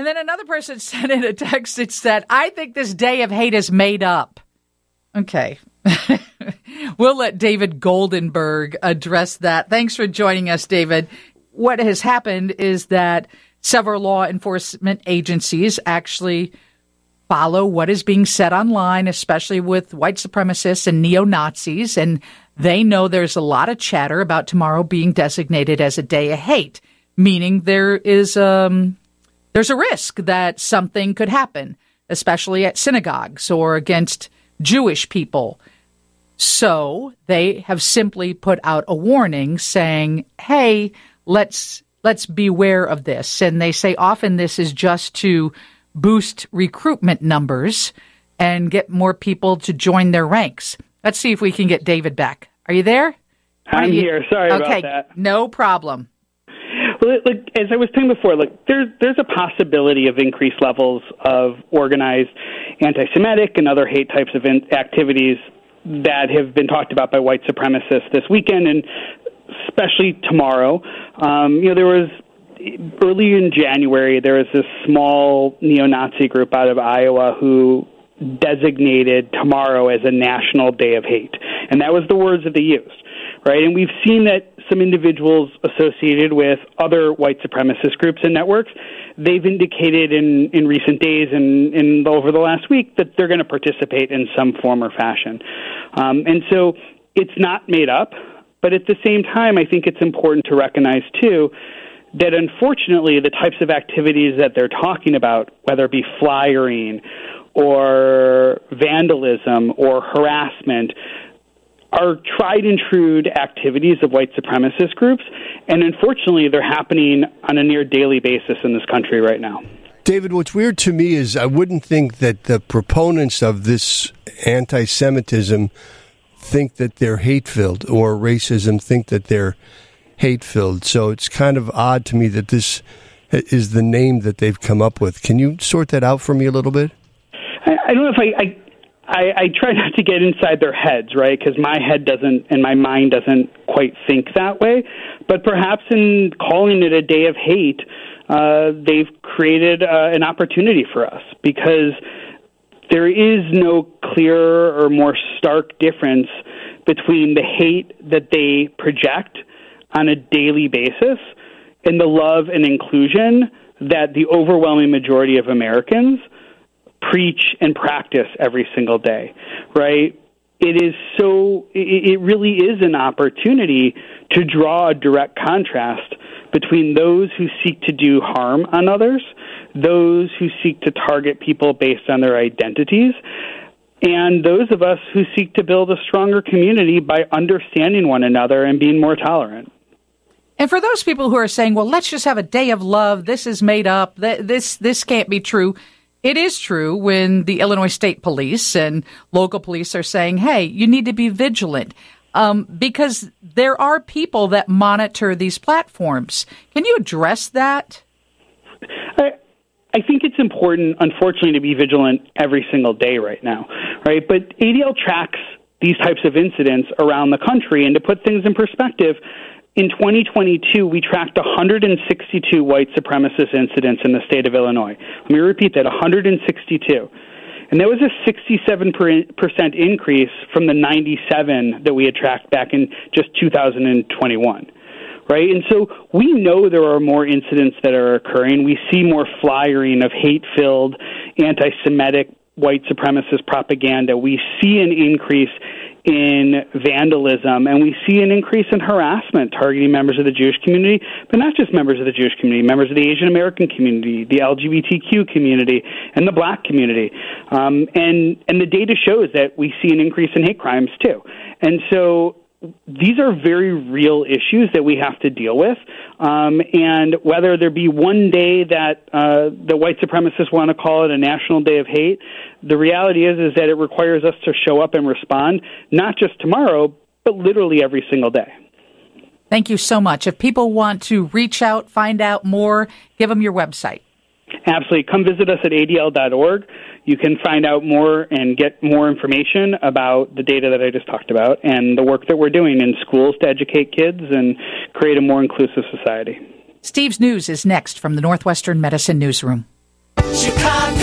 And then another person sent in a text that said, I think this day of hate is made up. Okay. we'll let David Goldenberg address that. Thanks for joining us, David. What has happened is that several law enforcement agencies actually follow what is being said online, especially with white supremacists and neo Nazis. And they know there's a lot of chatter about tomorrow being designated as a day of hate, meaning there is um, there's a risk that something could happen, especially at synagogues or against Jewish people. So they have simply put out a warning saying, "Hey, let's let's beware of this." And they say often this is just to boost recruitment numbers and get more people to join their ranks. Let's see if we can get David back. Are you there? I'm you? here. Sorry okay, about that. No problem. Well, look, as I was saying before, look, there's there's a possibility of increased levels of organized anti-Semitic and other hate types of in- activities that have been talked about by white supremacists this weekend, and especially tomorrow. Um, you know, there was early in January there was this small neo-Nazi group out of Iowa who designated tomorrow as a national day of hate, and that was the words that they used right? And we've seen that some individuals associated with other white supremacist groups and networks, they've indicated in, in recent days and, over the last week that they're going to participate in some form or fashion. Um, and so it's not made up, but at the same time, I think it's important to recognize too that unfortunately the types of activities that they're talking about, whether it be flyering or vandalism or harassment, are tried and true activities of white supremacist groups, and unfortunately, they're happening on a near daily basis in this country right now. David, what's weird to me is I wouldn't think that the proponents of this anti Semitism think that they're hate filled or racism think that they're hate filled. So it's kind of odd to me that this is the name that they've come up with. Can you sort that out for me a little bit? I, I don't know if I, I I, I try not to get inside their heads, right? Because my head doesn't and my mind doesn't quite think that way. But perhaps in calling it a day of hate, uh, they've created uh, an opportunity for us because there is no clearer or more stark difference between the hate that they project on a daily basis and the love and inclusion that the overwhelming majority of Americans preach and practice every single day, right? It is so, it really is an opportunity to draw a direct contrast between those who seek to do harm on others, those who seek to target people based on their identities, and those of us who seek to build a stronger community by understanding one another and being more tolerant. And for those people who are saying, "Well, let's just have a day of love. This is made up. This this can't be true." It is true when the Illinois State Police and local police are saying, hey, you need to be vigilant. Um, because there are people that monitor these platforms. Can you address that? I, I think it's important, unfortunately, to be vigilant every single day right now, right? But ADL tracks these types of incidents around the country, and to put things in perspective, in 2022, we tracked 162 white supremacist incidents in the state of Illinois. Let me repeat that 162. And that was a 67% increase from the 97 that we had tracked back in just 2021. Right? And so we know there are more incidents that are occurring. We see more flyering of hate filled, anti Semitic, white supremacist propaganda. We see an increase in vandalism, and we see an increase in harassment targeting members of the Jewish community, but not just members of the Jewish community, members of the Asian American community, the LGBTQ community, and the Black community. Um, and and the data shows that we see an increase in hate crimes too. And so these are very real issues that we have to deal with. Um, and whether there be one day that uh, the white supremacists want to call it a national day of hate, the reality is is that it requires us to show up and respond, not just tomorrow, but literally every single day. Thank you so much. If people want to reach out, find out more, give them your website. Absolutely. Come visit us at adl.org. You can find out more and get more information about the data that I just talked about and the work that we're doing in schools to educate kids and create a more inclusive society. Steve's News is next from the Northwestern Medicine Newsroom. Chicago.